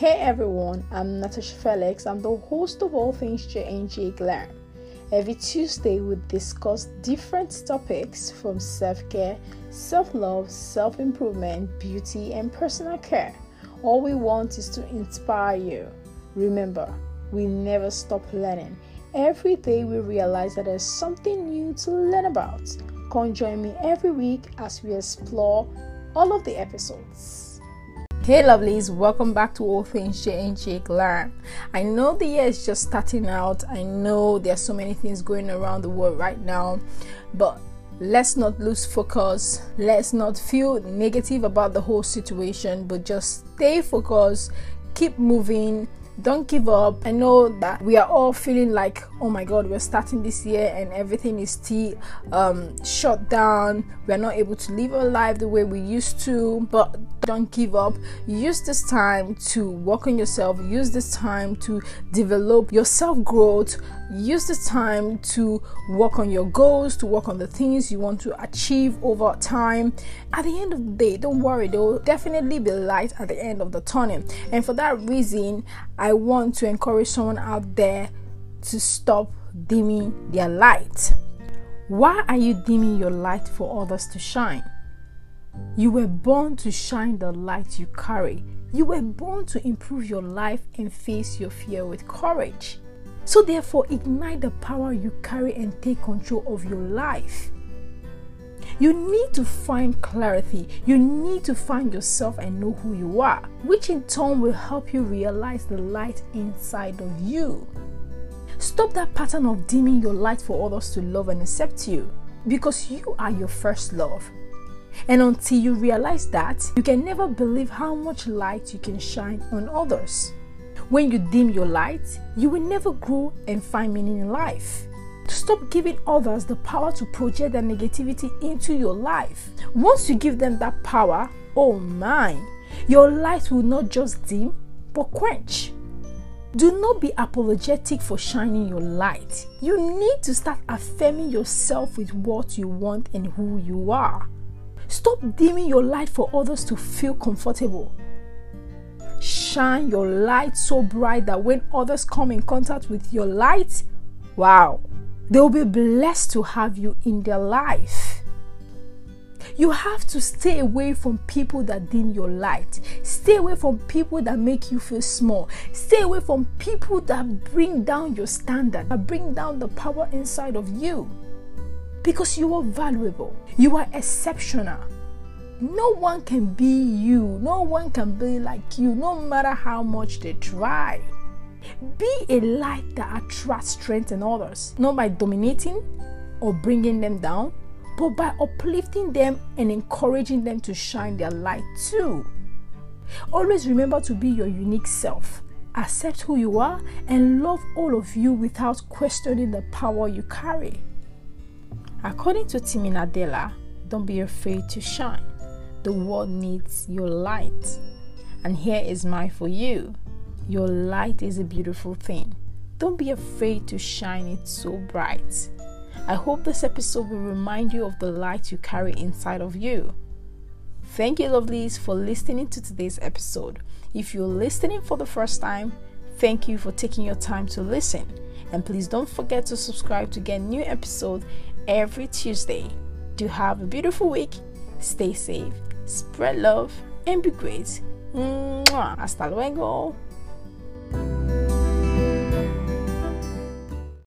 Hey everyone, I'm Natasha Felix. I'm the host of All Things JNJ Glam. Every Tuesday, we discuss different topics from self care, self love, self improvement, beauty, and personal care. All we want is to inspire you. Remember, we never stop learning. Every day, we realize that there's something new to learn about. Come join me every week as we explore all of the episodes. Hey lovelies, welcome back to All Things J&J Glam. I know the year is just starting out. I know there's so many things going around the world right now, but let's not lose focus. Let's not feel negative about the whole situation, but just stay focused, keep moving, don't give up. I know that we are all feeling like, oh my god, we're starting this year and everything is still um, shut down. We're not able to live our life the way we used to, but don't give up. Use this time to work on yourself, use this time to develop your self growth, use this time to work on your goals, to work on the things you want to achieve over time. At the end of the day, don't worry, there will definitely be light at the end of the tunnel. And for that reason, I want to encourage someone out there to stop dimming their light. Why are you dimming your light for others to shine? You were born to shine the light you carry. You were born to improve your life and face your fear with courage. So, therefore, ignite the power you carry and take control of your life. You need to find clarity. You need to find yourself and know who you are, which in turn will help you realize the light inside of you. Stop that pattern of dimming your light for others to love and accept you because you are your first love. And until you realize that, you can never believe how much light you can shine on others. When you dim your light, you will never grow and find meaning in life. Stop giving others the power to project their negativity into your life. Once you give them that power, oh my, your light will not just dim but quench. Do not be apologetic for shining your light. You need to start affirming yourself with what you want and who you are. Stop dimming your light for others to feel comfortable. Shine your light so bright that when others come in contact with your light, wow, they'll be blessed to have you in their life. You have to stay away from people that dim your light. Stay away from people that make you feel small. Stay away from people that bring down your standard, that bring down the power inside of you because you are valuable, you are exceptional. No one can be you, no one can be like you, no matter how much they try. Be a light that attracts strength in others, not by dominating or bringing them down, but by uplifting them and encouraging them to shine their light too. Always remember to be your unique self. Accept who you are and love all of you without questioning the power you carry. According to Timi Nadella, don't be afraid to shine. The world needs your light. And here is mine for you. Your light is a beautiful thing. Don't be afraid to shine it so bright. I hope this episode will remind you of the light you carry inside of you. Thank you, lovelies, for listening to today's episode. If you're listening for the first time, thank you for taking your time to listen. And please don't forget to subscribe to get new episodes every Tuesday. Do have a beautiful week. Stay safe, spread love, and be great. Mwah. Hasta luego.